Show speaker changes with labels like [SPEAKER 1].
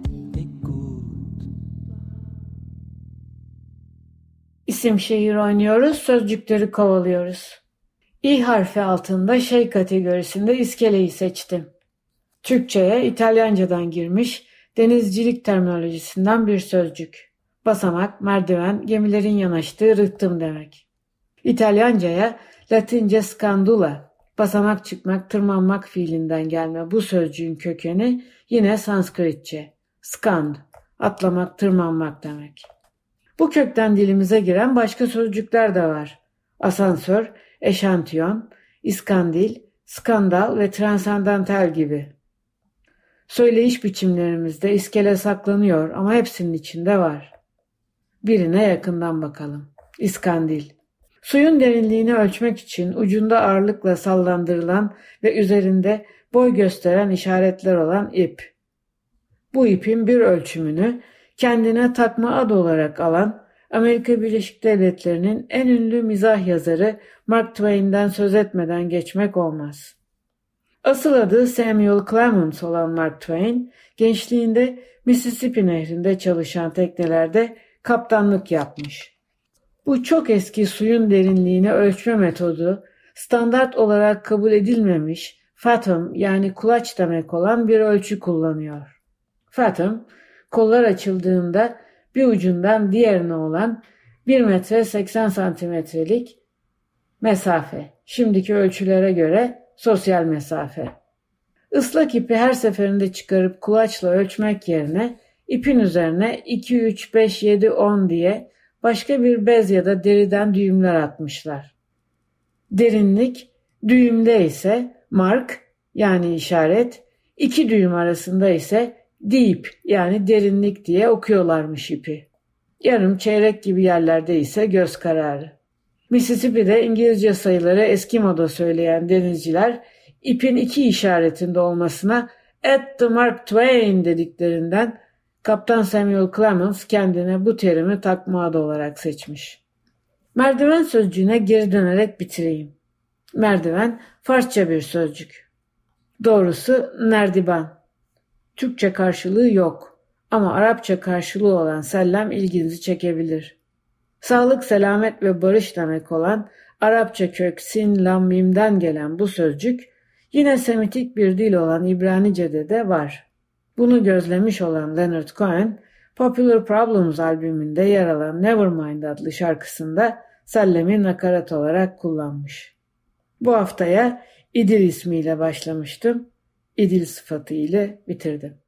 [SPEAKER 1] ti.
[SPEAKER 2] İsim şehir oynuyoruz, sözcükleri kovalıyoruz. İ harfi altında şey kategorisinde iskeleyi seçtim. Türkçe'ye İtalyancadan girmiş denizcilik terminolojisinden bir sözcük. Basamak, merdiven, gemilerin yanaştığı rıhtım demek. İtalyanca'ya Latince scandula, basamak çıkmak, tırmanmak fiilinden gelme bu sözcüğün kökeni yine Sanskritçe. Skand, atlamak, tırmanmak demek. Bu kökten dilimize giren başka sözcükler de var. Asansör, eşantiyon, iskandil, skandal ve transandantal gibi. Söyleyiş biçimlerimizde iskele saklanıyor ama hepsinin içinde var. Birine yakından bakalım. İskandil. Suyun derinliğini ölçmek için ucunda ağırlıkla sallandırılan ve üzerinde boy gösteren işaretler olan ip. Bu ipin bir ölçümünü kendine takma ad olarak alan Amerika Birleşik Devletleri'nin en ünlü mizah yazarı Mark Twain'den söz etmeden geçmek olmaz. Asıl adı Samuel Clemens olan Mark Twain, gençliğinde Mississippi Nehri'nde çalışan teknelerde kaptanlık yapmış. Bu çok eski suyun derinliğini ölçme metodu standart olarak kabul edilmemiş fathom yani kulaç demek olan bir ölçü kullanıyor. Fathom, kollar açıldığında bir ucundan diğerine olan 1 metre 80 santimetrelik mesafe. Şimdiki ölçülere göre sosyal mesafe. Islak ipi her seferinde çıkarıp kulaçla ölçmek yerine ipin üzerine 2, 3, 5, 7, 10 diye başka bir bez ya da deriden düğümler atmışlar. Derinlik düğümde ise mark yani işaret, iki düğüm arasında ise deep yani derinlik diye okuyorlarmış ipi. Yarım çeyrek gibi yerlerde ise göz kararı. Mississippi'de İngilizce sayıları eski moda söyleyen denizciler ipin iki işaretinde olmasına at the Mark Twain dediklerinden Kaptan Samuel Clemens kendine bu terimi takma adı olarak seçmiş. Merdiven sözcüğüne geri dönerek bitireyim. Merdiven Farsça bir sözcük. Doğrusu nerdiban. Türkçe karşılığı yok ama Arapça karşılığı olan sellem ilginizi çekebilir. Sağlık, selamet ve barış demek olan Arapça kök sin, lam, mimden gelen bu sözcük yine Semitik bir dil olan İbranice'de de var. Bunu gözlemiş olan Leonard Cohen, Popular Problems albümünde yer alan Nevermind adlı şarkısında sellemi nakarat olarak kullanmış. Bu haftaya İdil ismiyle başlamıştım. İdil sıfatı ile bitirdim.